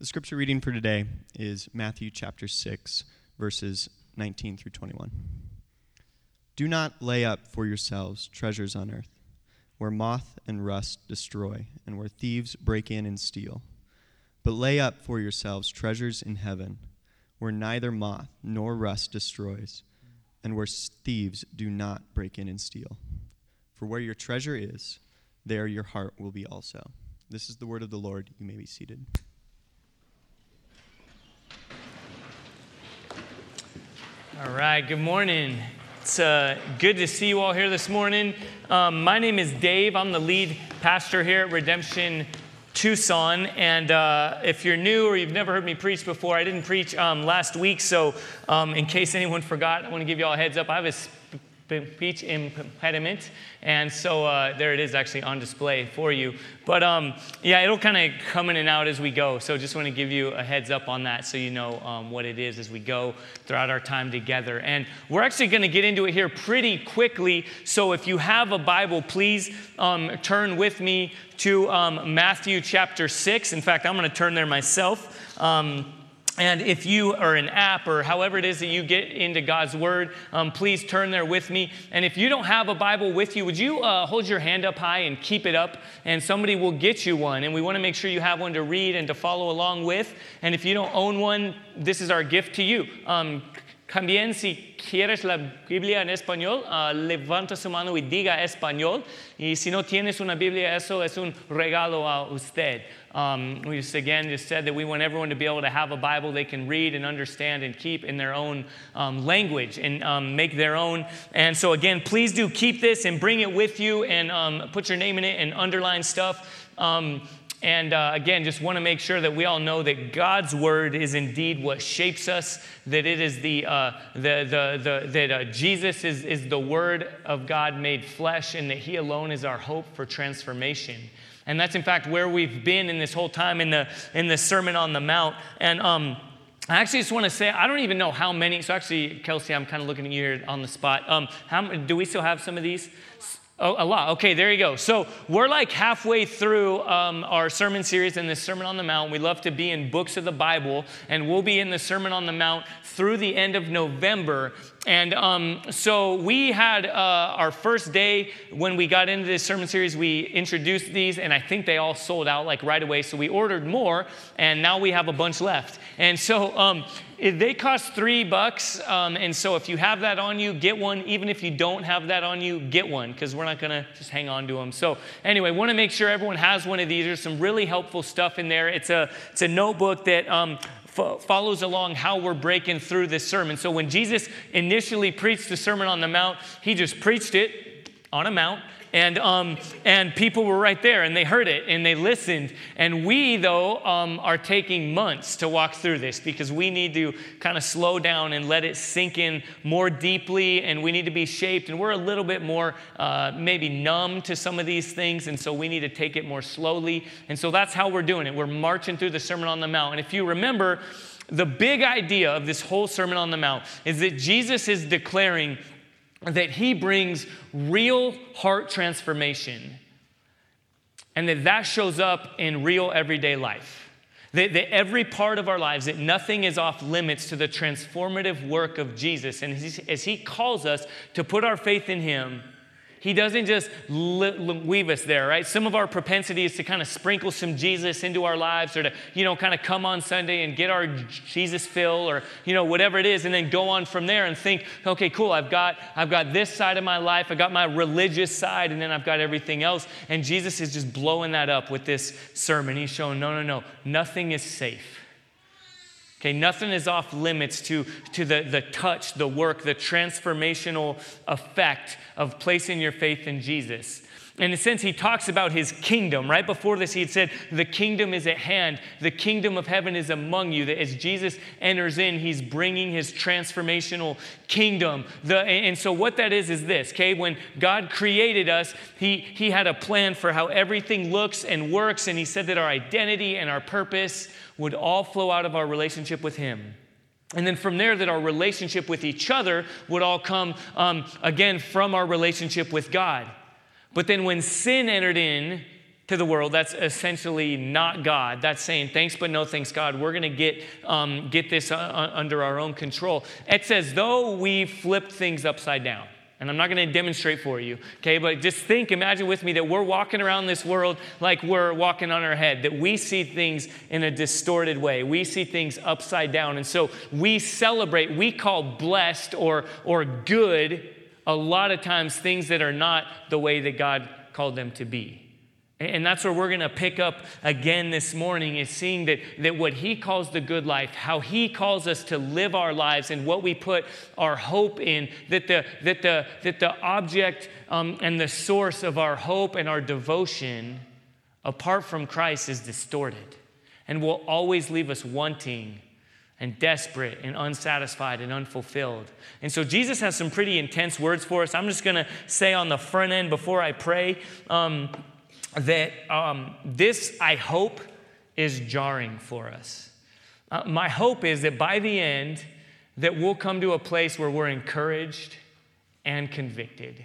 The scripture reading for today is Matthew chapter 6, verses 19 through 21. Do not lay up for yourselves treasures on earth, where moth and rust destroy, and where thieves break in and steal. But lay up for yourselves treasures in heaven, where neither moth nor rust destroys, and where thieves do not break in and steal. For where your treasure is, there your heart will be also. This is the word of the Lord. You may be seated. All right, good morning. It's uh, good to see you all here this morning. Um, my name is Dave. I'm the lead pastor here at Redemption Tucson. And uh, if you're new or you've never heard me preach before, I didn't preach um, last week. So, um, in case anyone forgot, I want to give you all a heads up. I have a speech impediment. And so uh, there it is actually on display for you. But um, yeah, it'll kind of come in and out as we go. So just want to give you a heads up on that so you know um, what it is as we go throughout our time together. And we're actually going to get into it here pretty quickly. So if you have a Bible, please um, turn with me to um, Matthew chapter 6. In fact, I'm going to turn there myself. And if you are an app or however it is that you get into God's Word, um, please turn there with me. And if you don't have a Bible with you, would you uh, hold your hand up high and keep it up? And somebody will get you one. And we want to make sure you have one to read and to follow along with. And if you don't own one, this is our gift to you. Um, También si quieres la Biblia en español, uh, levanta su mano y diga español. Y si no tienes una Biblia, eso es un regalo a usted. Um, we just again just said that we want everyone to be able to have a Bible they can read and understand and keep in their own um, language and um, make their own. And so again, please do keep this and bring it with you and um, put your name in it and underline stuff. Um, and uh, again, just want to make sure that we all know that God's word is indeed what shapes us, that it is the, uh, the, the, the, that uh, Jesus is, is the word of God made flesh, and that he alone is our hope for transformation. And that's in fact where we've been in this whole time in the, in the Sermon on the Mount. And um, I actually just want to say, I don't even know how many. So, actually, Kelsey, I'm kind of looking at you here on the spot. Um, how, do we still have some of these? Oh, a lot. Okay, there you go. So we're like halfway through um, our sermon series in the Sermon on the Mount. We love to be in books of the Bible, and we'll be in the Sermon on the Mount through the end of November. And um, so we had uh, our first day when we got into this sermon series, we introduced these, and I think they all sold out like right away. So we ordered more, and now we have a bunch left. And so um, they cost three bucks. Um, and so if you have that on you, get one. Even if you don't have that on you, get one, because we're not going to just hang on to them. So anyway, want to make sure everyone has one of these. There's some really helpful stuff in there. It's a, it's a notebook that um, follows along how we're breaking through this sermon. So when Jesus initially preached the Sermon on the Mount, he just preached it on a mount. And, um, and people were right there and they heard it and they listened. And we, though, um, are taking months to walk through this because we need to kind of slow down and let it sink in more deeply and we need to be shaped. And we're a little bit more uh, maybe numb to some of these things. And so we need to take it more slowly. And so that's how we're doing it. We're marching through the Sermon on the Mount. And if you remember, the big idea of this whole Sermon on the Mount is that Jesus is declaring that he brings real heart transformation and that that shows up in real everyday life. That, that, every part of our lives, that nothing is off limits to the transformative work of Jesus. And as he calls us to put our faith in him, he doesn't just leave us there, right? Some of our propensity is to kind of sprinkle some Jesus into our lives or to, you know, kind of come on Sunday and get our Jesus fill or, you know, whatever it is and then go on from there and think, okay, cool, I've got, I've got this side of my life, I've got my religious side, and then I've got everything else. And Jesus is just blowing that up with this sermon. He's showing, no, no, no, nothing is safe. Okay, nothing is off limits to, to the, the touch, the work, the transformational effect of placing your faith in Jesus. In a sense, he talks about his kingdom. Right before this, he had said, The kingdom is at hand. The kingdom of heaven is among you. That as Jesus enters in, he's bringing his transformational kingdom. The, and so, what that is, is this, okay? When God created us, he, he had a plan for how everything looks and works. And he said that our identity and our purpose would all flow out of our relationship with Him. And then from there, that our relationship with each other would all come, um, again, from our relationship with God. But then when sin entered in to the world. That's essentially not God. That's saying thanks, but no thanks, God. We're going to get, um, get this uh, uh, under our own control. It's as though we flipped things upside down. And I'm not going to demonstrate for you, okay? But just think, imagine with me that we're walking around this world like we're walking on our head, that we see things in a distorted way. We see things upside down. And so we celebrate, we call blessed or, or good a lot of times things that are not the way that God called them to be. And that's where we're going to pick up again this morning is seeing that, that what he calls the good life, how he calls us to live our lives and what we put our hope in, that the, that the, that the object um, and the source of our hope and our devotion apart from Christ is distorted and will always leave us wanting and desperate and unsatisfied and unfulfilled. And so Jesus has some pretty intense words for us. I'm just going to say on the front end before I pray. Um, that um, this, I hope, is jarring for us. Uh, my hope is that by the end, that we'll come to a place where we're encouraged and convicted.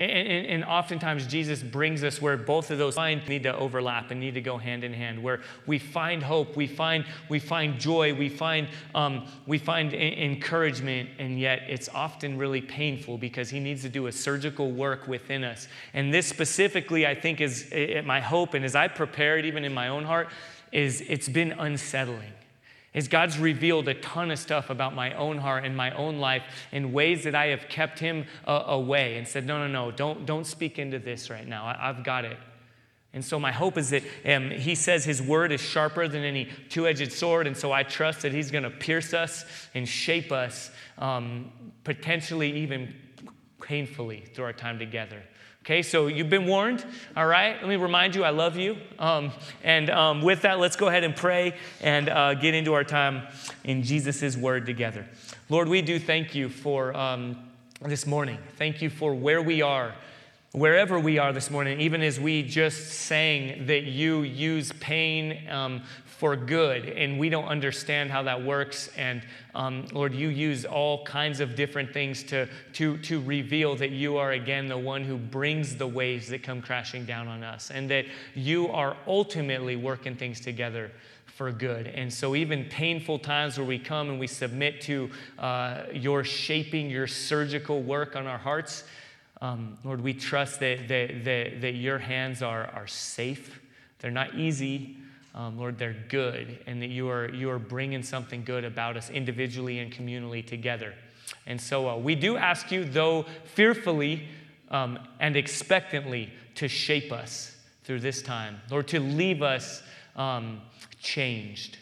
And, and, and, oftentimes, Jesus brings us where both of those find need to overlap and need to go hand in hand, where we find hope, we find, we find joy, we find, um, we find encouragement, and yet it's often really painful because He needs to do a surgical work within us. And this specifically, I think, is my hope, and as I prepare it even in my own heart, is it's been unsettling is God's revealed a ton of stuff about my own heart and my own life in ways that I have kept Him uh, away and said, no, no, no, don't, don't speak into this right now. I, have got it. And so my hope is that um, He says His word is sharper than any two edged sword. And so I trust that He's going to pierce us and shape us, um, potentially even painfully through our time together. Okay, so you've been warned, all right? Let me remind you, I love you. Um, and um, with that, let's go ahead and pray and uh, get into our time in Jesus' word together. Lord, we do thank you for um, this morning. Thank you for where we are, wherever we are this morning, even as we just sang that you use pain um, for good, and we don't understand how that works. And um, Lord, you use all kinds of different things to, to, to reveal that you are again the one who brings the waves that come crashing down on us, and that you are ultimately working things together for good. And so, even painful times where we come and we submit to uh, your shaping, your surgical work on our hearts, um, Lord, we trust that, that, that, that your hands are, are safe. They're not easy, um, Lord, they're good, and that you are, you are bringing something good about us individually and communally together. And so uh, we do ask you, though fearfully um, and expectantly, to shape us through this time. Lord, to leave us um, changed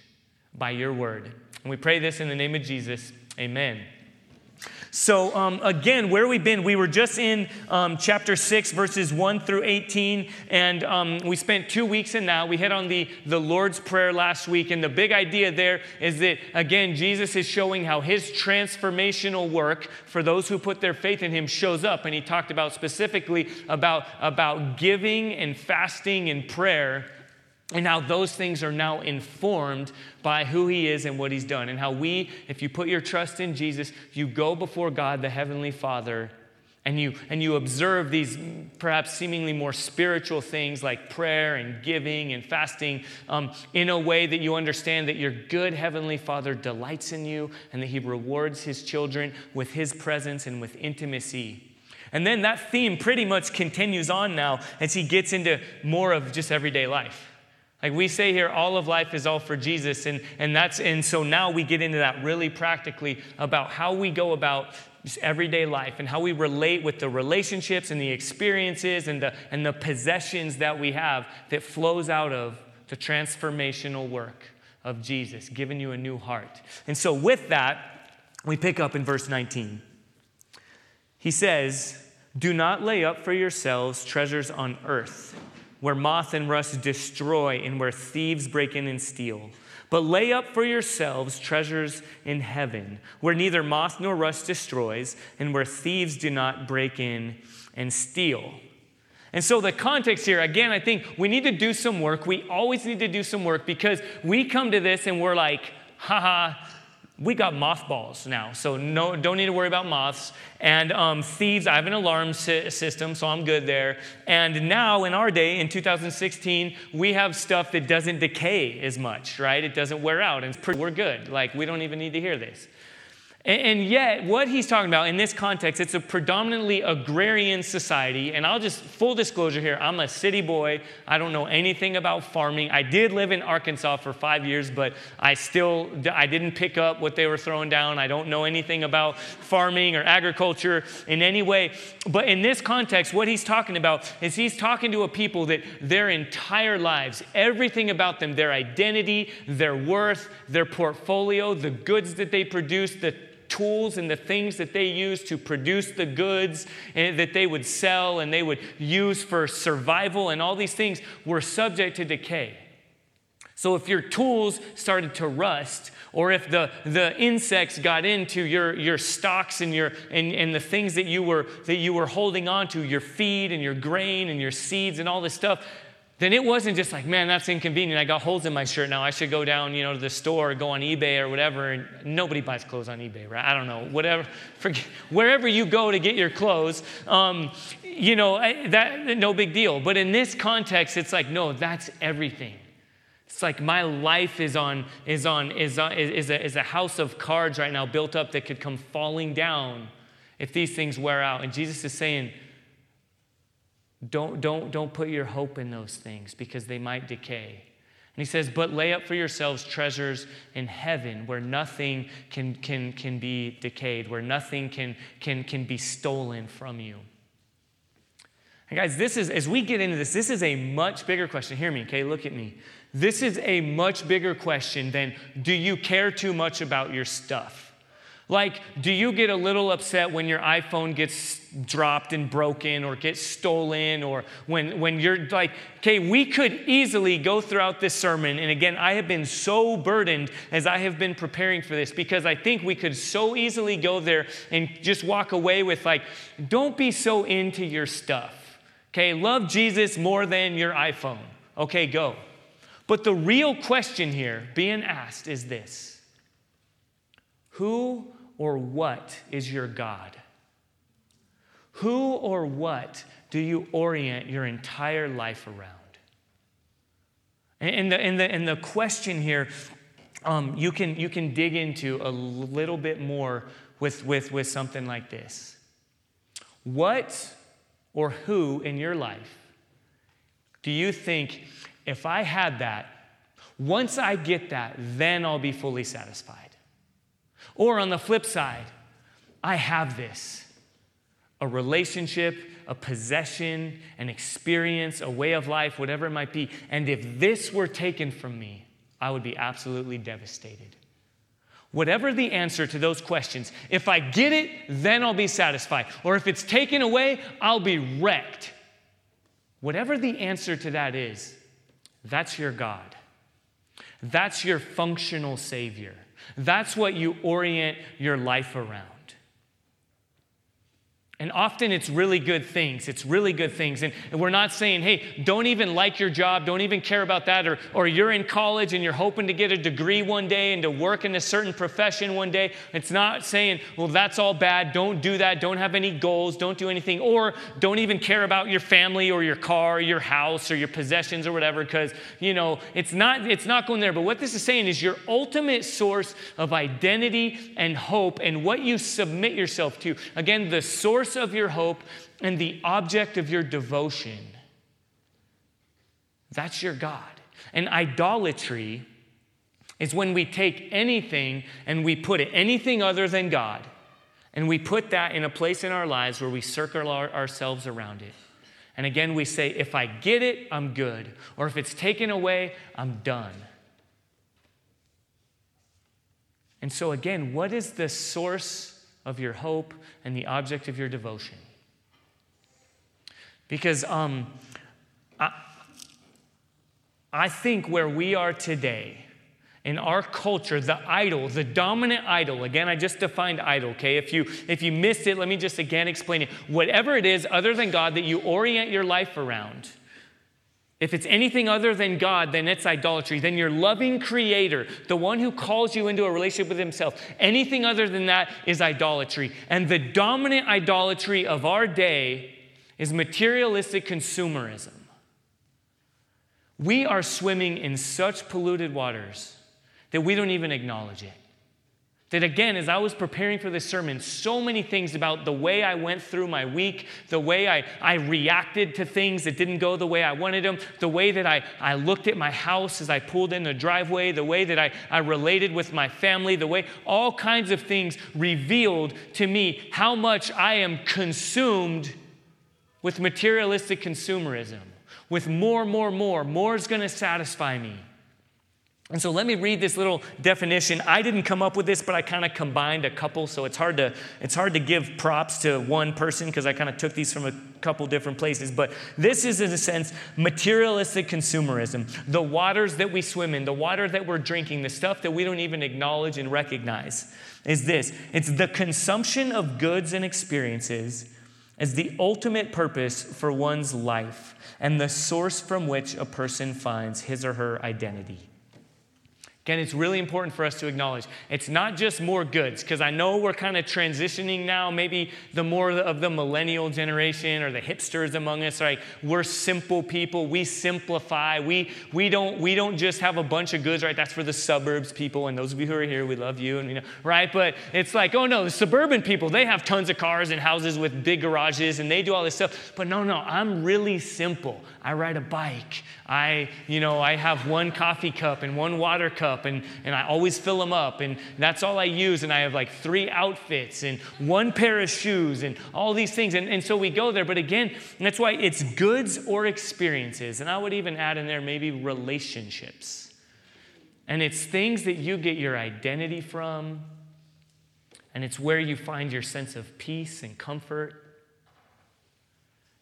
by your word. And we pray this in the name of Jesus. Amen. So, um, again, where we've been, we were just in um, chapter 6, verses 1 through 18, and um, we spent two weeks in that. We hit on the, the Lord's Prayer last week, and the big idea there is that, again, Jesus is showing how his transformational work for those who put their faith in him shows up. And he talked about specifically about, about giving and fasting and prayer and how those things are now informed by who he is and what he's done. And how we, if you put your trust in Jesus, you go before God, the Heavenly Father, and you, and you observe these perhaps seemingly more spiritual things like prayer and giving and fasting um, in a way that you understand that your good Heavenly Father delights in you and that He rewards His children with His presence and with intimacy. And then that theme pretty much continues on now as He gets into more of just everyday life. Like we say here, all of life is all for Jesus. And, and that's and so now we get into that really practically about how we go about everyday life and how we relate with the relationships and the experiences and the, and the possessions that we have that flows out of the transformational work of Jesus, giving you a new heart. And so with that, we pick up in verse 19. He says, Do not lay up for yourselves treasures on earth where moth and rust destroy and where thieves break in and steal. But lay up for yourselves treasures in heaven, where neither moth nor rust destroys, and where thieves do not break in and steal. And so, the context here, again, I think we need to do some work. We always need to do some work because we come to this and we're like, haha, we got mothballs now, so no, don't need to worry about moths. And um, thieves, I have an alarm si- system, so I'm good there. And now, in our day, in 2016, we have stuff that doesn't decay as much, right? It doesn't wear out, and we're good. Like, we don't even need to hear this. And yet, what he's talking about in this context, it's a predominantly agrarian society. And I'll just, full disclosure here, I'm a city boy. I don't know anything about farming. I did live in Arkansas for five years, but I still, I didn't pick up what they were throwing down. I don't know anything about farming or agriculture in any way. But in this context, what he's talking about is he's talking to a people that their entire lives, everything about them, their identity, their worth, their portfolio, the goods that they produce, the tools and the things that they used to produce the goods that they would sell and they would use for survival and all these things were subject to decay. So if your tools started to rust, or if the, the insects got into your, your stocks and, your, and, and the things that you, were, that you were holding on to, your feed and your grain and your seeds and all this stuff, then it wasn't just like, man, that's inconvenient. I got holes in my shirt now. I should go down, you know, to the store or go on eBay or whatever. And nobody buys clothes on eBay, right? I don't know. Whatever, forget, wherever you go to get your clothes, um, you know, that no big deal. But in this context, it's like, no, that's everything. It's like my life is on is on is on, is a, is a house of cards right now built up that could come falling down if these things wear out. And Jesus is saying don't, don't, don't put your hope in those things because they might decay. And he says, But lay up for yourselves treasures in heaven where nothing can, can, can be decayed, where nothing can, can, can be stolen from you. And guys, this is, as we get into this, this is a much bigger question. Hear me, okay? Look at me. This is a much bigger question than do you care too much about your stuff? Like, do you get a little upset when your iPhone gets dropped and broken or gets stolen or when, when you're like, okay, we could easily go throughout this sermon. And again, I have been so burdened as I have been preparing for this because I think we could so easily go there and just walk away with, like, don't be so into your stuff. Okay, love Jesus more than your iPhone. Okay, go. But the real question here being asked is this Who or what is your God? Who or what do you orient your entire life around? And the, and the, and the question here, um, you, can, you can dig into a little bit more with, with, with something like this. What or who in your life do you think, if I had that, once I get that, then I'll be fully satisfied? Or on the flip side, I have this a relationship, a possession, an experience, a way of life, whatever it might be. And if this were taken from me, I would be absolutely devastated. Whatever the answer to those questions, if I get it, then I'll be satisfied. Or if it's taken away, I'll be wrecked. Whatever the answer to that is, that's your God. That's your functional Savior. That's what you orient your life around. And often it's really good things. It's really good things. And, we're not saying, hey, don't even like your job, don't even care about that. Or, or you're in college and you're hoping to get a degree one day and to work in a certain profession one day. It's not saying, well, that's all bad. Don't do that. Don't have any goals. Don't do anything. Or don't even care about your family or your car or your house or your possessions or whatever, because, you know, it's not, it's not going there. But what this is saying is your ultimate source of identity and hope and what you submit yourself to. Again, the source source of your hope and the object of your devotion. That's your God. And idolatry is when we take anything and we put it, anything other than God, and we put that in a place in our lives where we circle our, ourselves around it. And again, we say, if I get it, I'm good. Or if it's taken away, I'm done. And so, again, what is the source of your hope and the object of your devotion. Because um, I, I think where we are today, in our culture, the idol, the dominant idol, again, I just defined idol, okay? If you if you missed it, let me just again explain it. Whatever it is other than God that you orient your life around, If it's anything other than God, then it's idolatry. Then your loving creator, the one who calls you into a relationship with himself, anything other than that is idolatry. And the dominant idolatry of our day is materialistic consumerism. We are swimming in such polluted waters that we don't even acknowledge it. That again, as I was preparing for this sermon, so many things about the way I went through my week, the way I, I reacted to things that didn't go the way I wanted them, the way that I, I looked at my house as I pulled in the driveway, the way that I, I related with my family, the way all kinds of things revealed to me how much I am consumed with materialistic consumerism, with more, more, more. More is going to satisfy me. And so let me read this little definition. I didn't come up with this, but I kind of combined a couple, so it's hard to it's hard to give props to one person because I kind of took these from a couple different places. But this is in a sense materialistic consumerism. The waters that we swim in, the water that we're drinking, the stuff that we don't even acknowledge and recognize is this. It's the consumption of goods and experiences as the ultimate purpose for one's life and the source from which a person finds his or her identity. Again, it's really important for us to acknowledge it's not just more goods, because I know we're kind of transitioning now. Maybe the more of the millennial generation or the hipsters among us, right? We're simple people. We simplify. We, we, don't, we don't just have a bunch of goods, right? That's for the suburbs people. And those of you who are here, we love you, and you know, right? But it's like, oh no, the suburban people, they have tons of cars and houses with big garages, and they do all this stuff. But no, no, I'm really simple. I ride a bike. I, you know, I have one coffee cup and one water cup, and, and I always fill them up, and that's all I use. And I have like three outfits and one pair of shoes and all these things. And, and so we go there. But again, that's why it's goods or experiences. And I would even add in there maybe relationships. And it's things that you get your identity from, and it's where you find your sense of peace and comfort.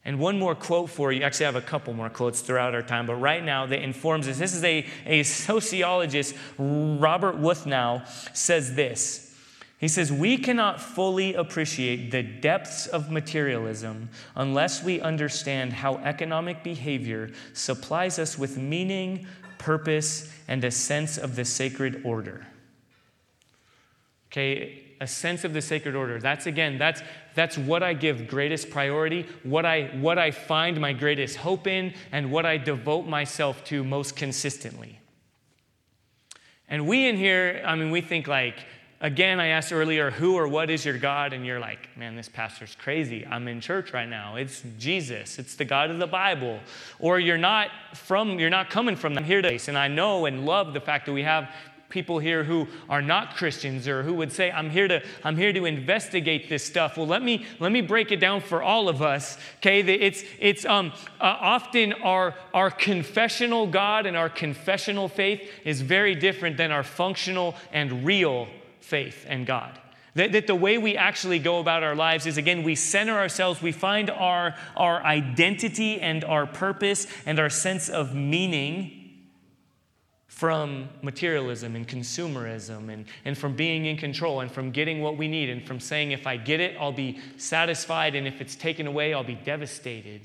And one more quote for you. Actually, I have a couple more quotes throughout our time, but right now that informs us. This is a, a sociologist, Robert Wuthnow, says this. He says, We cannot fully appreciate the depths of materialism unless we understand how economic behavior supplies us with meaning, purpose, and a sense of the sacred order. Okay, a sense of the sacred order. That's again, that's that's what I give greatest priority, what I what I find my greatest hope in, and what I devote myself to most consistently. And we in here, I mean, we think like, again, I asked earlier, who or what is your God? And you're like, man, this pastor's crazy. I'm in church right now. It's Jesus. It's the God of the Bible. Or you're not from, you're not coming from them here today. And I know and love the fact that we have people here who are not Christians or who would say, I'm here to, I'm here to investigate this stuff. Well, let me, let me break it down for all of us. Okay, it's, it's um, uh, often our, our confessional God and our confessional faith is very different than our functional and real faith and God. That, that, the way we actually go about our lives is again, we center ourselves, we find our, our identity and our purpose and our sense of meaning from materialism and consumerism and, and from being in control and from getting what we need and from saying, if I get it, I'll be satisfied, and if it's taken away, I'll be devastated.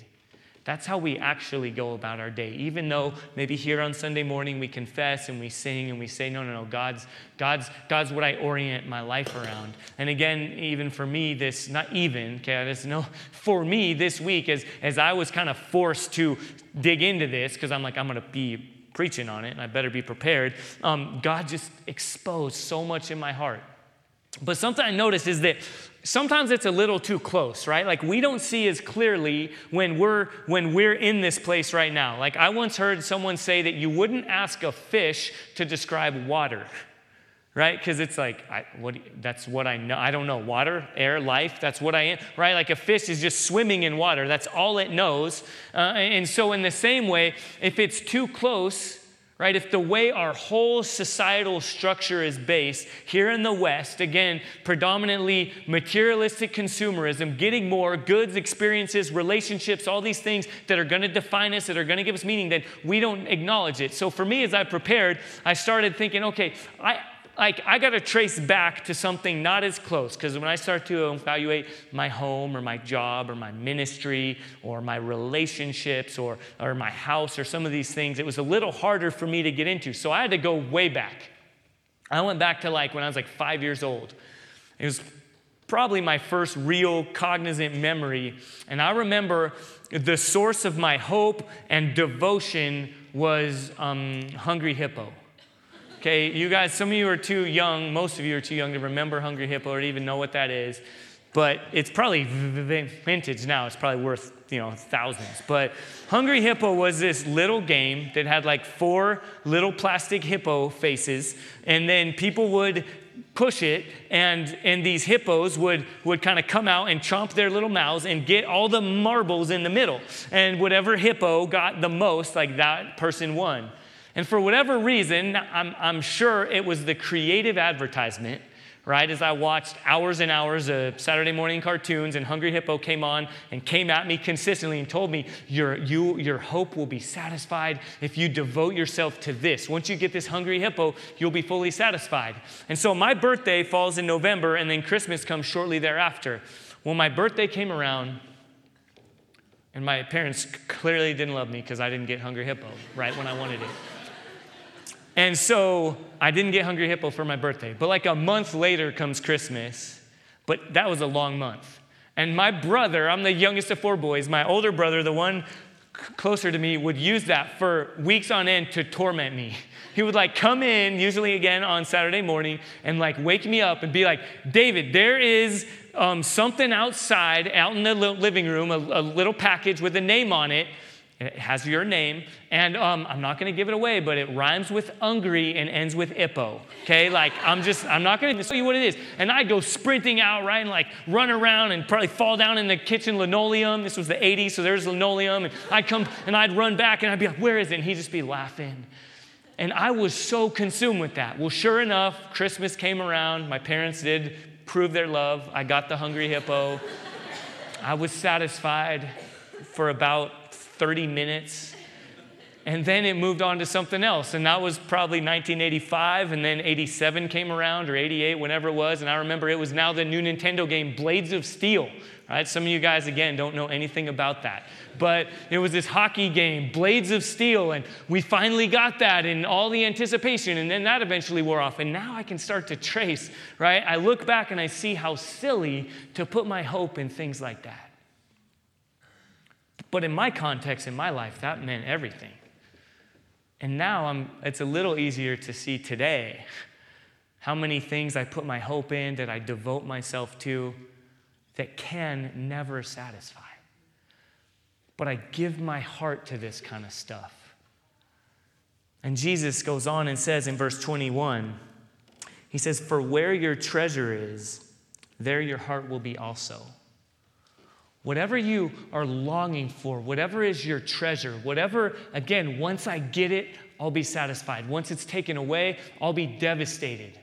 That's how we actually go about our day. Even though maybe here on Sunday morning we confess and we sing and we say, no, no, no, God's, God's, God's what I orient my life around. And again, even for me, this, not even, okay, this, no, for me this week, as, as I was kind of forced to dig into this, because I'm like, I'm going to be preaching on it, and I better be prepared. Um, God just exposed so much in my heart. But something I noticed is that sometimes it's a little too close, right? Like we don't see as clearly when we're when we're in this place right now. Like I once heard someone say that you wouldn't ask a fish to describe water. Right? Because it's like, I, what, that's what I know. I don't know. Water, air, life, that's what I am. Right? Like a fish is just swimming in water. That's all it knows. Uh, and so, in the same way, if it's too close, right? If the way our whole societal structure is based here in the West, again, predominantly materialistic consumerism, getting more goods, experiences, relationships, all these things that are going to define us, that are going to give us meaning, then we don't acknowledge it. So for me, as I prepared, I started thinking, okay, I, like I got to trace back to something not as close because when I start to evaluate my home or my job or my ministry or my relationships or, or my house or some of these things, it was a little harder for me to get into. So I had to go way back. I went back to like when I was like five years old. It was probably my first real cognizant memory. And I remember the source of my hope and devotion was um, Hungry Hippo. Okay, you guys, some of you are too young, most of you are too young to remember Hungry Hippo or even know what that is. But it's probably vintage now. It's probably worth, you know, thousands. But Hungry Hippo was this little game that had like four little plastic hippo faces. And then people would push it and and these hippos would would kind of come out and chomp their little mouths and get all the marbles in the middle and whatever hippo got the most like that person won and for whatever reason, I'm, I'm sure it was the creative advertisement right? As I watched hours and hours of Saturday morning cartoons, and Hungry Hippo came on and came at me consistently and told me, your, you, your hope will be satisfied if you devote yourself to this. Once you get this Hungry Hippo, you'll be fully satisfied. And so my birthday falls in November, and then Christmas comes shortly thereafter. Well, my birthday came around, and my parents clearly didn't love me because I didn't get Hungry Hippo right when I wanted it. And so I didn't get Hungry Hippo for my birthday. But like a month later comes Christmas. But that was a long month. And my brother, I'm the youngest of four boys, my older brother, the one closer to me, would use that for weeks on end to torment me. He would like come in, usually again on Saturday morning, and like wake me up and be like, David, there is um, something outside, out in the living room, a, a little package with a name on it it has your name, and um, I'm not going to give it away, but it rhymes with hungry and ends with ippo. Okay, like I'm just, I'm not going to tell you what it is. And I go sprinting out, right, and like run around and probably fall down in the kitchen linoleum. This was the 80s, so there's linoleum, and I'd come and I'd run back and I'd be like, "Where is it?" And he'd just be laughing. And I was so consumed with that. Well, sure enough, Christmas came around. My parents did prove their love. I got the hungry hippo. I was satisfied for about 30 minutes. And then it moved on to something else. And that was probably 1985. And then 87 came around, or 88, whenever it was. And I remember it was now the new Nintendo game, Blades of Steel. Right? Some of you guys, again, don't know anything about that. But it was this hockey game, Blades of Steel. And we finally got that in all the anticipation. And then that eventually wore off. And now I can start to trace, right? I look back and I see how silly to put my hope in things like that. But in my context, in my life, that meant everything. And now I'm, it's a little easier to see today how many things I put my hope in, that I devote myself to, that can never satisfy. But I give my heart to this kind of stuff. And Jesus goes on and says in verse 21, He says, For where your treasure is, there your heart will be also. Whatever you are longing for, whatever is your treasure, whatever, again, once I get it, I'll be satisfied. Once it's taken away, I'll be devastated.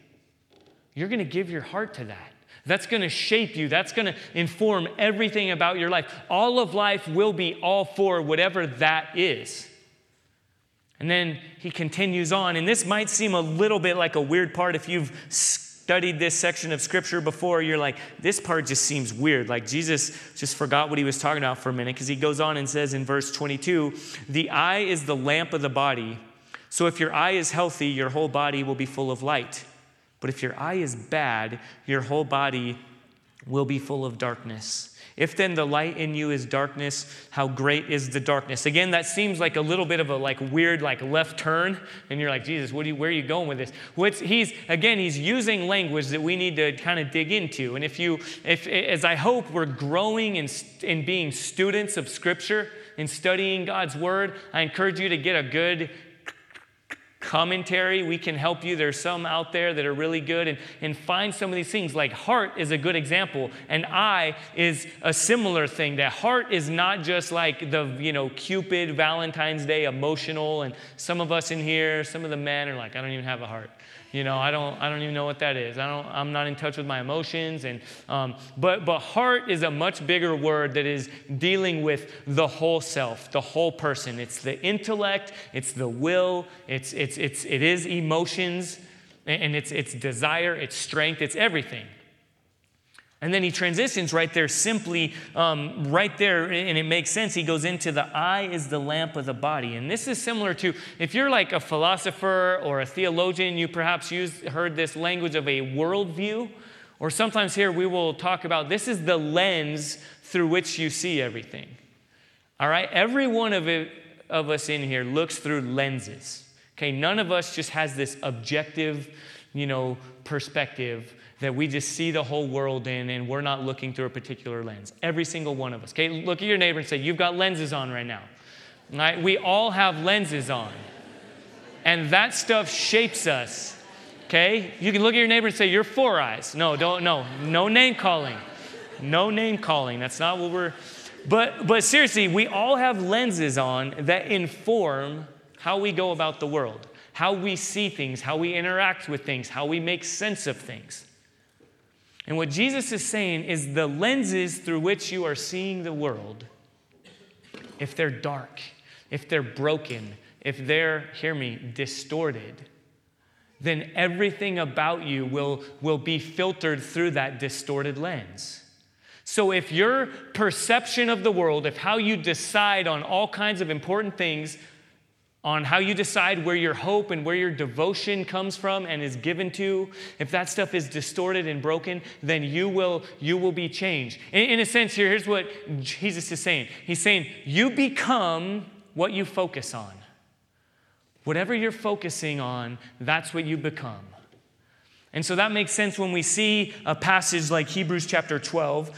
You're going to give your heart to that. That's going to shape you. That's going to inform everything about your life. All of life will be all for whatever that is. And then he continues on, and this might seem a little bit like a weird part if you've studied this section of scripture before, you're like, this part just seems weird. Like Jesus just forgot what he was talking about for a minute because he goes on and says in verse 22 the eye is the lamp of the body. So if your eye is healthy, your whole body will be full of light. But if your eye is bad, your whole body will be full of darkness. If then the light in you is darkness, how great is the darkness? Again, that seems like a little bit of a like weird like left turn, and you're like, Jesus, what you, where are you going with this? What's, he's again, he's using language that we need to kind of dig into. And if you, if as I hope we're growing in, in being students of Scripture, in studying God's Word, I encourage you to get a good commentary. We can help you. There's some out there that are really good. And, and find some of these things. Like heart is a good example. And eye is a similar thing. That heart is not just like the, you know, Cupid, Valentine's Day emotional. And some of us in here, some of the men are like, I don't even have a heart. You know, I don't, I don't even know what that is. I don't, I'm not in touch with my emotions. And, um, but, but heart is a much bigger word that is dealing with the whole self, the whole person. It's the intellect, it's the will, it's, it's, it's, it is emotions. and it's, it's desire, it's strength, it's everything. And then he transitions right there, simply um, right there, and it makes sense. He goes into the eye is the lamp of the body. And this is similar to if you're like a philosopher or a theologian, you perhaps used, heard this language of a worldview. Or sometimes here we will talk about this is the lens through which you see everything. All right? Every one of, it, of us in here looks through lenses. Okay? None of us just has this objective, you know, perspective that we just see the whole world in and we're not looking through a particular lens. Every single one of us. Okay? Look at your neighbor and say, You've got lenses on right now. Right? We all have lenses on. And that stuff shapes us. Okay? You can look at your neighbor and say, You're four eyes. No, don't, no. No name calling. No name calling. That's not what we're. But, but seriously, we all have lenses on that inform how we go about the world, how we see things, how we interact with things, how we make sense of things. And what Jesus is saying is the lenses through which you are seeing the world, if they're dark, if they're broken, if they're, hear me, distorted, then everything about you will, will be filtered through that distorted lens. So, if your perception of the world, if how you decide on all kinds of important things on how you decide where your hope and where your devotion comes from and is given to. If that stuff is distorted and broken then you will you will be changed. In, in, a sense here here's what jesus is saying. He's saying you become what you focus on. Whatever you're focusing on that's what you become. And so that makes sense when we see a passage like hebrews chapter 12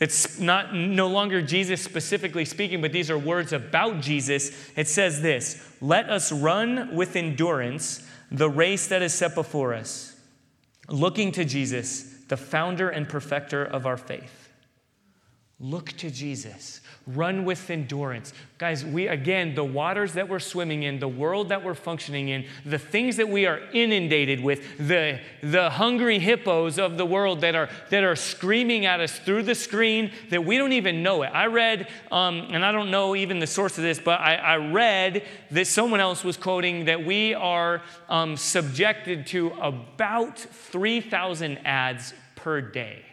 it's not no longer Jesus specifically speaking, but these are words about Jesus. It says this Let us run with endurance the race that is set before us, looking to Jesus, the founder and perfecter of our faith. Look to Jesus. Run with endurance. Guys, we, again, the waters that we're swimming in, the world that we're functioning in, the things that we are inundated with, the, the hungry hippos of the world that are, that are screaming at us through the screen that we don't even know it. I read, um, and I don't know even the source of this, but I, I read that someone else was quoting that we are um, subjected to about 3,000 ads per day.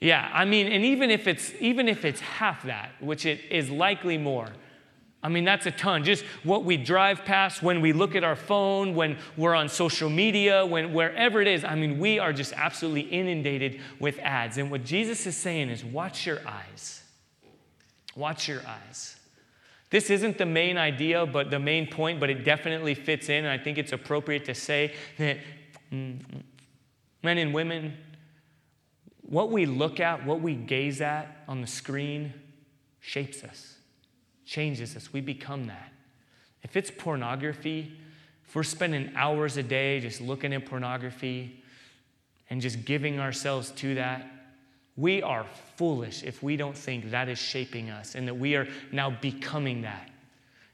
Yeah, I mean, and even if it's even if it's half that, which it is likely more, I mean, that's a ton. Just what we drive past when we look at our phone, when we're on social media, when wherever it is. I mean, we are just absolutely inundated with ads. And what Jesus is saying is, watch your eyes. Watch your eyes. This isn't the main idea, but the main point, but it definitely fits in. And I think it's appropriate to say that mm, men and women, what we look at, what we gaze at on the screen shapes us, changes us. We become that. If it's pornography, if we're spending hours a day just looking at pornography and just giving ourselves to that, we are foolish if we don't think that is shaping us and that we are now becoming that.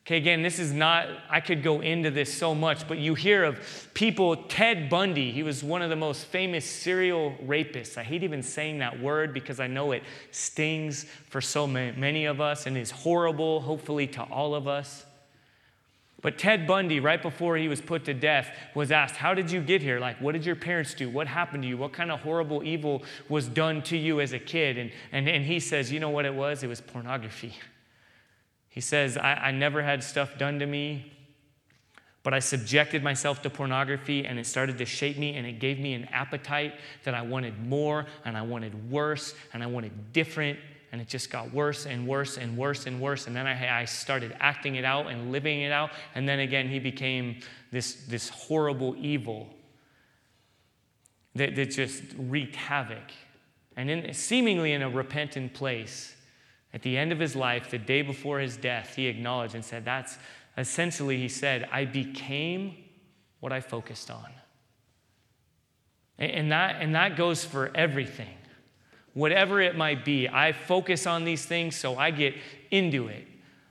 Okay, again, this is not, I could go into this so much, but you hear of people, Ted Bundy, he was one of the most famous serial rapists. I hate even saying that word because I know it stings for so many of us and is horrible, hopefully, to all of us. But Ted Bundy, right before he was put to death, was asked, How did you get here? Like, what did your parents do? What happened to you? What kind of horrible evil was done to you as a kid? And, and, and he says, You know what it was? It was pornography. He says, I, I never had stuff done to me, but I subjected myself to pornography and it started to shape me and it gave me an appetite that I wanted more and I wanted worse and I wanted different. And it just got worse and worse and worse and worse. And then I, I started acting it out and living it out. And then again, he became this, this horrible evil that, that just wreaked havoc. And in, seemingly in a repentant place, at the end of his life, the day before his death, he acknowledged and said, That's essentially, he said, I became what I focused on. And that, and that goes for everything. Whatever it might be, I focus on these things so I get into it.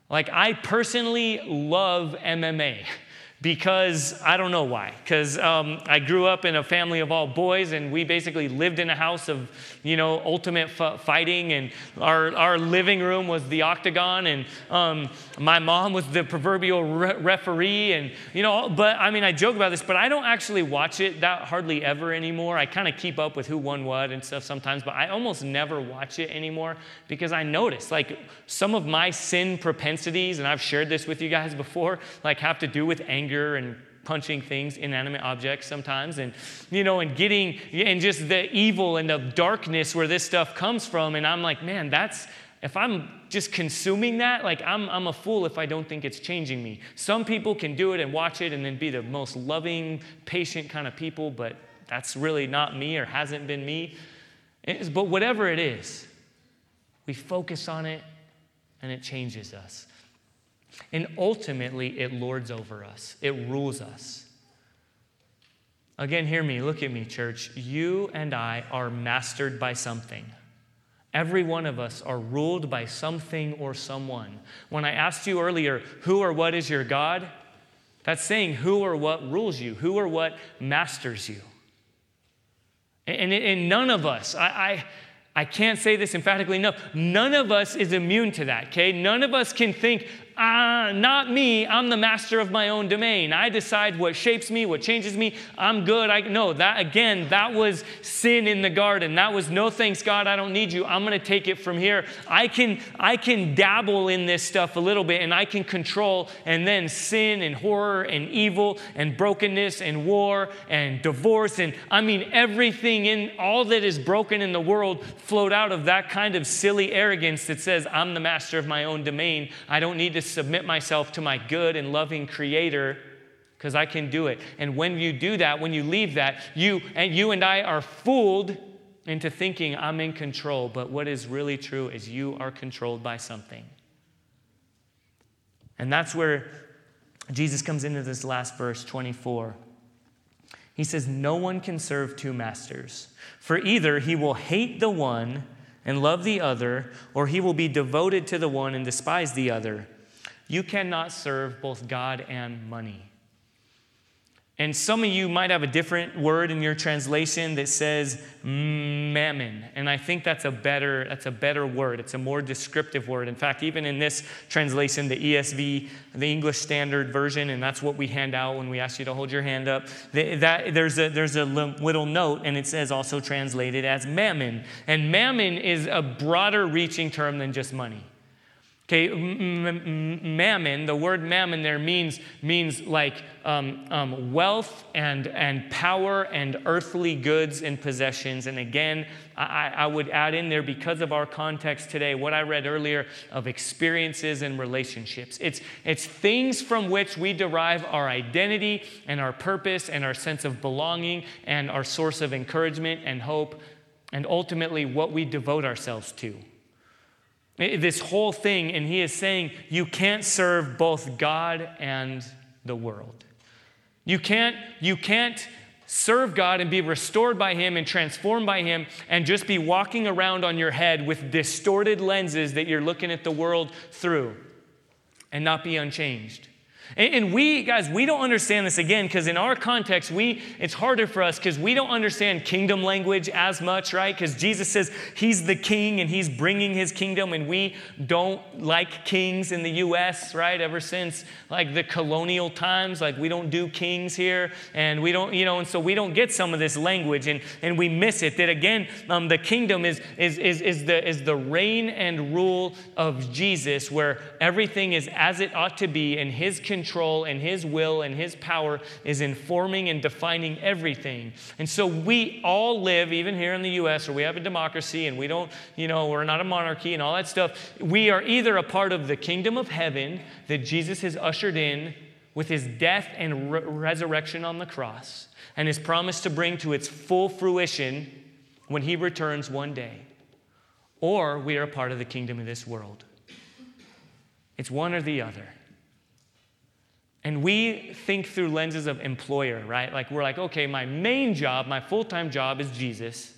Like, I personally love MMA because I don't know why. Because um, I grew up in a family of all boys, and we basically lived in a house of, you know, ultimate f- fighting. And our, our living room was the octagon, and um, my mom was the proverbial re- referee. And, you know, but I mean, I joke about this, but I don't actually watch it that hardly ever anymore. I kind of keep up with who won what and stuff sometimes, but I almost never watch it anymore because I notice, like, some of my sin propensities, and I've shared this with you guys before, like, have to do with anger and punching things, inanimate objects sometimes, and you know, and getting and just the evil and the darkness where this stuff comes from. And I'm like, man, that's if I'm just consuming that, like I'm, I'm a fool if I don't think it's changing me. Some people can do it and watch it and then be the most loving, patient kind of people, but that's really not me or hasn't been me. but whatever it is, we focus on it and it changes us. And ultimately, it lords over us, it rules us. Again, hear me, look at me, church. You and I are mastered by something. Every one of us are ruled by something or someone. When I asked you earlier, who or what is your God? That's saying who or what rules you, who or what masters you. And, and none of us, I, I, I can't say this emphatically enough, none of us is immune to that, okay? None of us can think, uh, not me. I'm the master of my own domain. I decide what shapes me, what changes me. I'm good. I no, that again, that was sin in the garden. That was no thanks God, I don't need you. I'm going to take it from here. I can I can dabble in this stuff a little bit and I can control and then sin and horror and evil and brokenness and war and divorce and I mean everything in all that is broken in the world flowed out of that kind of silly arrogance that says I'm the master of my own domain. I don't need to submit myself to my good and loving creator because I can do it. And when you do that, when you leave that, you and you and I are fooled into thinking I'm in control, but what is really true is you are controlled by something. And that's where Jesus comes into this last verse 24. He says, No one can serve two masters, for either he will hate the one and love the other, or he will be devoted to the one and despise the other. You cannot serve both God and money. And some of you might have a different word in your translation that says mammon. And I think that's a better that's a better word. It's a more descriptive word. In fact, even in this translation, the ESV, the English Standard Version, and that's what we hand out when we ask you to hold your hand up. That, there's a there's a little note, and it says also translated as mammon. And mammon is a broader reaching term than just money. Okay, mammon, the word mammon there means, means like um, um, wealth and, and power and earthly goods and possessions. And again, I, I would add in there because of our context today, what I read earlier of experiences and relationships. It's, it's things from which we derive our identity and our purpose and our sense of belonging and our source of encouragement and hope, and ultimately what we devote ourselves to. This whole thing, and he is saying you can't serve both God and the world. You can't, you can't serve God and be restored by Him and transformed by Him and just be walking around on your head with distorted lenses that you're looking at the world through and not be unchanged. And we, guys, we don't understand this again because in our context, we it's harder for us because we don't understand kingdom language as much, right? Because Jesus says he's the king and he's bringing his kingdom, and we don't like kings in the U.S., right? Ever since like the colonial times, like we don't do kings here, and we don't, you know, and so we don't get some of this language, and and we miss it. That again, um, the kingdom is is is is the is the reign and rule of Jesus, where everything is as it ought to be in His control control and His will and His power is informing and defining everything. And so we all live, even here in the U.S., where we have a democracy and we don't, you know, we're not a monarchy and all that stuff. We are either a part of the kingdom of heaven that Jesus has ushered in with His death and re- resurrection on the cross and His promise to bring to its full fruition when He returns one day. Or we are a part of the kingdom of this world. It's one or the other. And we think through lenses of employer, right? Like we're like, okay, my main job, my full time job is Jesus.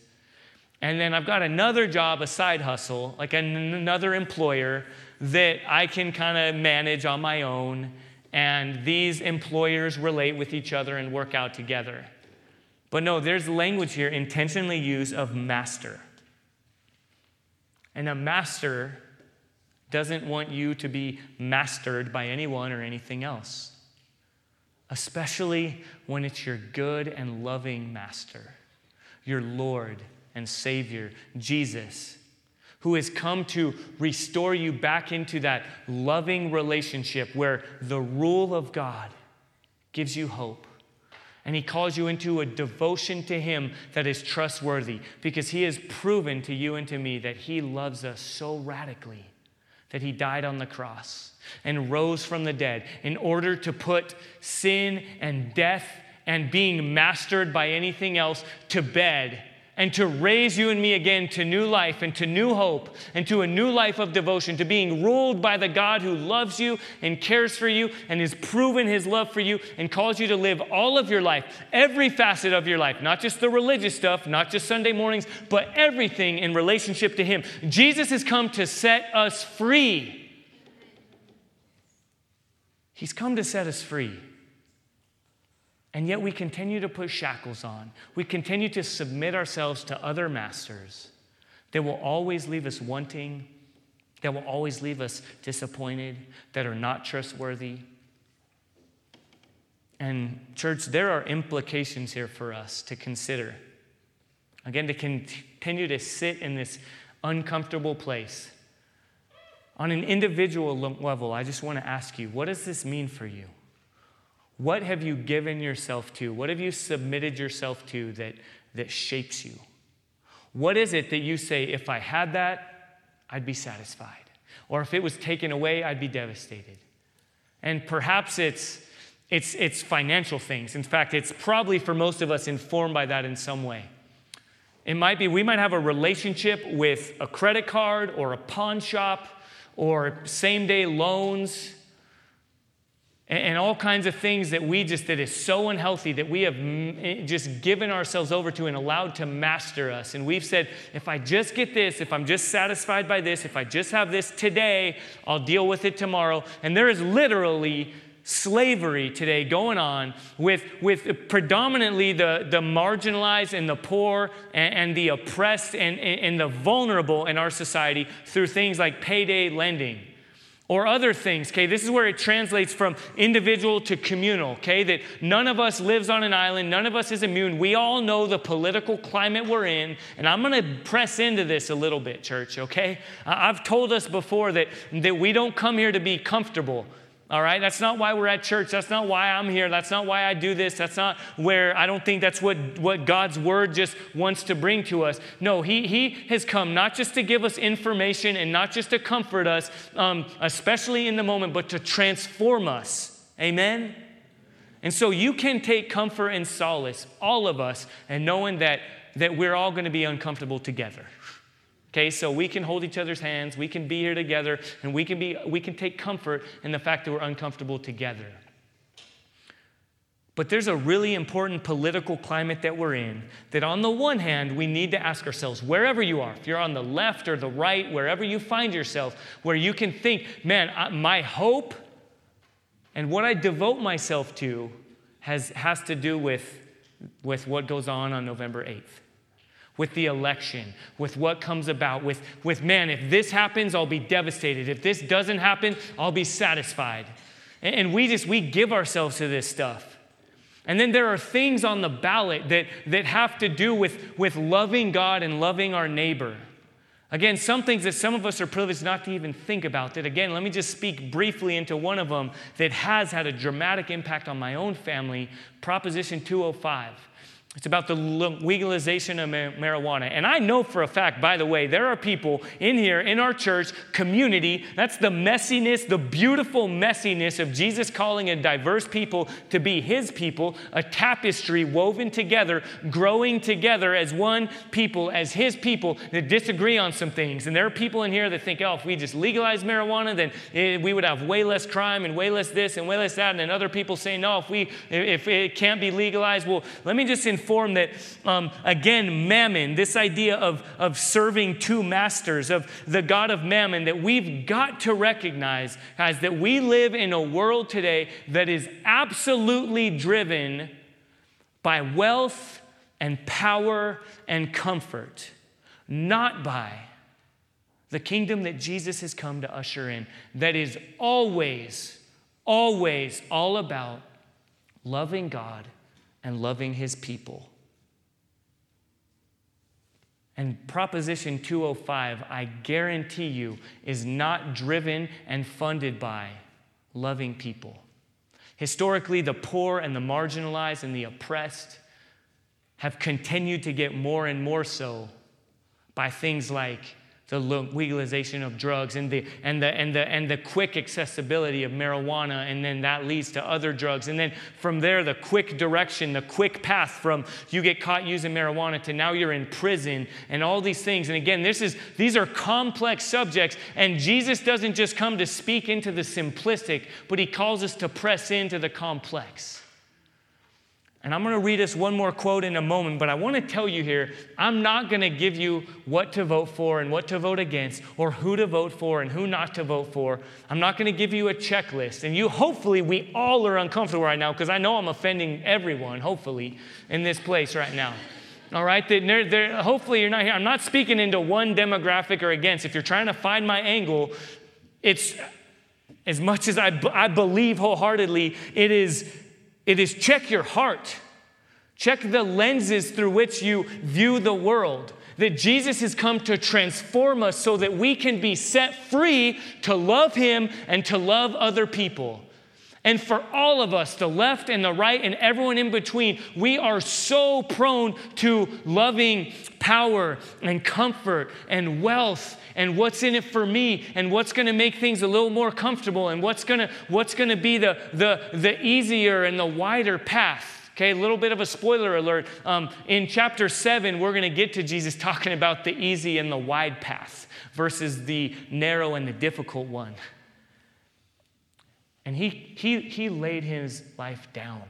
And then I've got another job, a side hustle, like an- another employer that I can kind of manage on my own. and these employers relate with each other and work out together. But no, there's language here intentionally used of master. And a master doesn't want you to be mastered by anyone or anything else, especially when it's your good and loving master, your Lord and Savior, Jesus, who has come to restore you back into that loving relationship where the rule of God gives you hope. And he calls you into a devotion to him that is trustworthy because he has proven to you and to me that he loves us so radically that he died on the cross and rose from the dead in order to put sin and death and being mastered by anything else to bed and to raise you and me again to new life and to new hope and to a new life of devotion, to being ruled by the God who loves you and cares for you and has proven his love for you and calls you to live all of your life, every facet of your life, not just the religious stuff, not just Sunday mornings, but everything in relationship to him. Jesus has come to set us free. He's come to set us free. And yet we continue to put shackles on. We continue to submit ourselves to other masters that will always leave us wanting, that will always leave us disappointed, that are not trustworthy. And, church, there are implications here for us to consider. Again, to continue to sit in this uncomfortable place. On an individual level, I just want to ask you what does this mean for you? What have you given yourself to? What have you submitted yourself to that, that shapes you? What is it that you say, if I had that, I'd be satisfied? Or if it was taken away, I'd be devastated? And perhaps it's, it's, it's financial things. In fact, it's probably for most of us informed by that in some way. It might be we might have a relationship with a credit card or a pawn shop or same day loans and, all kinds of things that we just that is so unhealthy that we have eh, just given ourselves over to and allowed to master us. And we've said if i just get this if i'm just satisfied by this if i just have this today i'll deal with it tomorrow. And there is literally slavery today going on with, with predominantly the, the marginalized and the poor and, and the oppressed and, and the vulnerable in our society through things like payday lending or other things, okay? This is where it translates from individual to communal, okay? That none of us lives on an island, none of us is immune. We all know the political climate we're in, and I'm gonna press into this a little bit, church, okay? I've told us before that, that we don't come here to be comfortable. All right, that's not why we're at church. That's not why I'm here. That's not why I do this. That's not where I don't think that's what, what God's word just wants to bring to us. No, He, he has come not just to give us information and not just to comfort us, um, especially in the moment, but to transform us. Amen? And so you can take comfort and solace, all of us, and knowing that, that we're all going to be uncomfortable together. Okay, so we can hold each other's hands, we can be here together, and we can, be, we can take comfort in the fact that we're uncomfortable together. But there's a really important political climate that we're in that, on the one hand, we need to ask ourselves, wherever you are, if you're on the left or the right, wherever you find yourself, where you can think, man, my hope and what I devote myself to has, has to do with, with what goes on on November 8th with the election, with what comes about, with, with man, if this happens, I'll be devastated. If this doesn't happen, I'll be satisfied. And, and we just, we give ourselves to this stuff. And then there are things on the ballot that, that have to do with, with loving God and loving our neighbor. Again, some things that some of us are privileged not to even think about. That, again, let me just speak briefly into one of them that has had a dramatic impact on my own family Proposition 205. It's about the legalization of marijuana. And I know for a fact, by the way, there are people in here, in our church community, that's the messiness, the beautiful messiness of Jesus calling a diverse people to be his people, a tapestry woven together, growing together as one people, as his people that disagree on some things. And there are people in here that think, oh, if we just legalize marijuana, then eh, we would have way less crime and way less this and way less that. And then other people say, no, if, we, if it can't be legalized, well, let me just inform form that, um, again, mammon, this idea of, of serving two masters, of the God of mammon, that we've got to recognize, guys, that we live in a world today that is absolutely driven by wealth and power and comfort, not by the kingdom that Jesus has come to usher in, that is always, always all about loving God and loving his people. And Proposition 205, I guarantee you, is not driven and funded by loving people. Historically, the poor and the marginalized and the oppressed have continued to get more and more so by things like the legalization of drugs and the, and, the, and, the, and the quick accessibility of marijuana, and then that leads to other drugs. And then from there, the quick direction, the quick path from you get caught using marijuana to now you're in prison and all these things. And again, this is, these are complex subjects, and Jesus doesn't just come to speak into the simplistic, but he calls us to press into the complex. And I'm going to read us one more quote in a moment, but I want to tell you here I'm not going to give you what to vote for and what to vote against, or who to vote for and who not to vote for. I'm not going to give you a checklist. And you, hopefully, we all are uncomfortable right now because I know I'm offending everyone, hopefully, in this place right now. All right, they're, they're, hopefully you're not here. I'm not speaking into one demographic or against. If you're trying to find my angle, it's as much as I, I believe wholeheartedly, it is it is check your heart. Check the lenses through which you view the world. That Jesus has come to transform us so that we can be set free to love Him and to love other people. And for all of us, the left and the right and everyone in between, we are so prone to loving power and comfort and wealth and what's in it for me and what's going to make things a little more comfortable and what's going to what's going to be the, the, the easier and the wider path. Okay, a little bit of a spoiler alert. Um, in chapter 7, we're going to get to Jesus talking about the easy and the wide path versus the narrow and the difficult one. And he, he, he laid his life down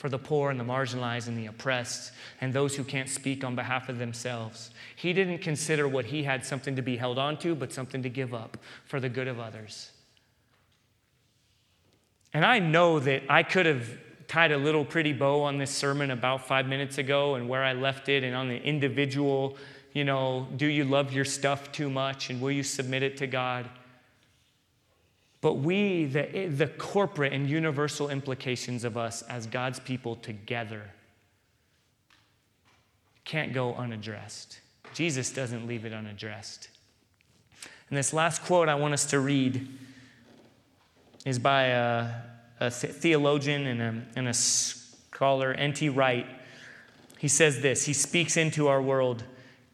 for the poor and the marginalized and the oppressed and those who can't speak on behalf of themselves. He didn't consider what he had something to be held on to, but something to give up for the good of others. And I know that I could have tied a little pretty bow on this sermon about five minutes ago and where I left it and on the individual, you know, do you love your stuff too much and will you submit it to God? But we, the, the corporate and universal implications of us as God's people together, can't go unaddressed. Jesus doesn't leave it unaddressed. And this last quote I want us to read is by a, a theologian and a, and a scholar, N.T. Wright. He says this He speaks into our world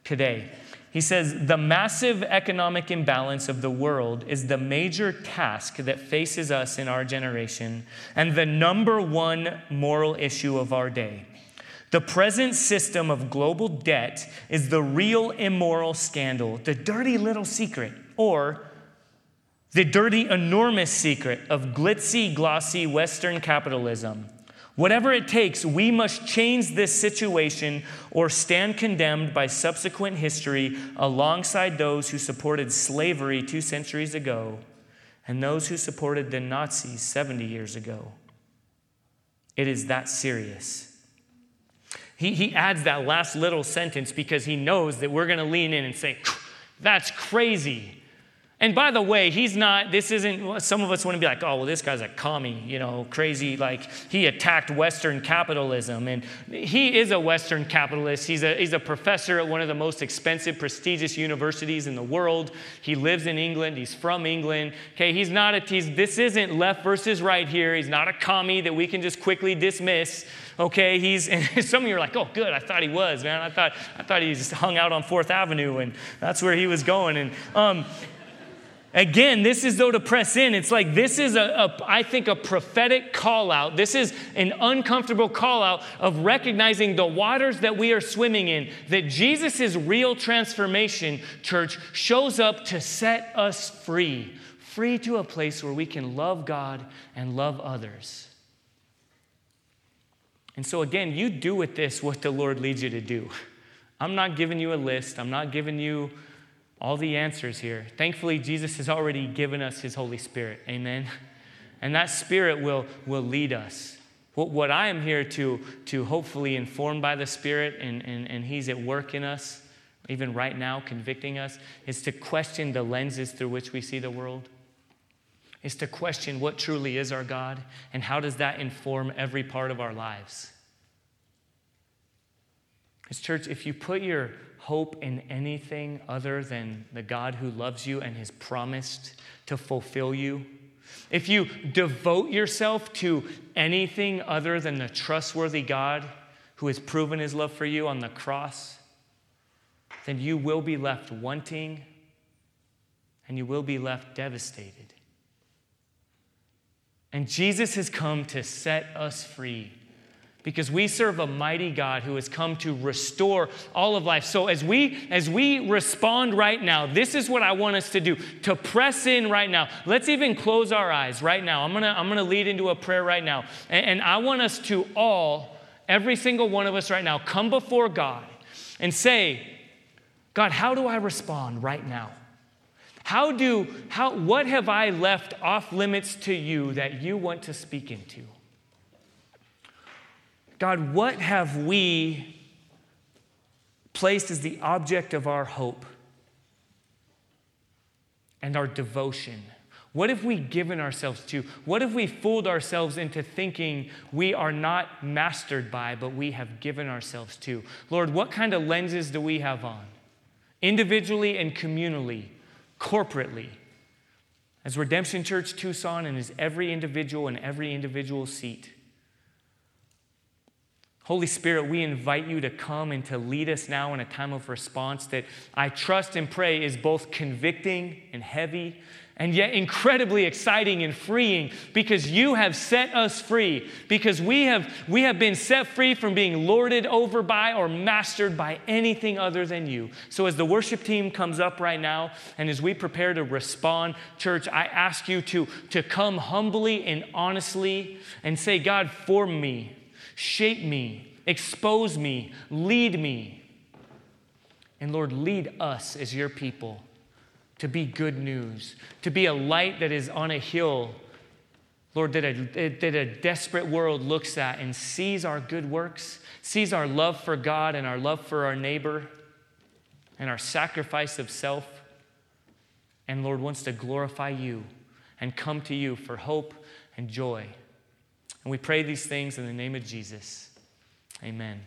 today. He says, The massive economic imbalance of the world is the major task that faces us in our generation and the number one moral issue of our day. The present system of global debt is the real immoral scandal, the dirty little secret, or the dirty, enormous secret of glitzy, glossy Western capitalism Whatever it takes, we must change this situation or stand condemned by subsequent history alongside those who supported slavery two centuries ago and those who supported the Nazis 70 years ago. It is that serious. He, he adds that last little sentence because he knows that we're going to lean in and say, That's crazy. And by the way, he's not, this isn't, some of us want to be like, oh, well, this guy's a commie, you know, crazy. Like, he attacked Western capitalism. And he is a Western capitalist. He's a, he's a professor at one of the most expensive, prestigious universities in the world. He lives in England. He's from England. Okay, he's not a, he's, this isn't left versus right here. He's not a commie that we can just quickly dismiss. Okay, he's, and some of you are like, oh, good, I thought he was, man. I thought, I thought he just hung out on Fourth Avenue and that's where he was going. And, um, Again, this is though to press in. It's like this is a, a I think, a prophetic call out. This is an uncomfortable call out of recognizing the waters that we are swimming in, that Jesus' real transformation, church, shows up to set us free, free to a place where we can love God and love others. And so, again, you do with this what the Lord leads you to do. I'm not giving you a list, I'm not giving you all the answers here. Thankfully, Jesus has already given us his Holy Spirit. Amen. And that Spirit will, will lead us. What, what I am here to, to hopefully inform by the Spirit, and, and, and he's at work in us, even right now, convicting us, is to question the lenses through which we see the world is to question what truly is our God and how does that inform every part of our lives. Because, church, if you put your hope in anything other than the God who loves you and has promised to fulfill you, if you devote yourself to anything other than the trustworthy God who has proven his love for you on the cross, then you will be left wanting and you will be left devastated. And Jesus has come to set us free because we serve a mighty God who has come to restore all of life. So as we as we respond right now, this is what I want us to do. To press in right now. Let's even close our eyes right now. I'm going to I'm going to lead into a prayer right now. And, and I want us to all every single one of us right now come before God and say, God, how do I respond right now? How do, how, what have I left off limits to you that you want to speak into? God, what have we placed as the object of our hope and our devotion? What have we given ourselves to? What have we fooled ourselves into thinking we are not mastered by, but we have given ourselves to? Lord, what kind of lenses do we have on? Individually and communally corporately. As Redemption Church Tucson and as every individual in every individual seat. Holy Spirit, we invite you to come and to lead us now in a time of response that I trust and pray is both convicting and heavy and yet incredibly exciting and freeing because you have set us free because we have we have been set free from being lorded over by or mastered by anything other than you. So as the worship team comes up right now and as we prepare to respond church i ask you to to come humbly and honestly and say god form me shape me expose me lead me and lord lead us as your people to be good news, to be a light that is on a hill, Lord, that a, that a desperate world looks at and sees our good works, sees our love for God and our love for our neighbor and our sacrifice of self. And Lord wants to glorify you and come to you for hope and joy. And we pray these things in the name of Jesus. Amen.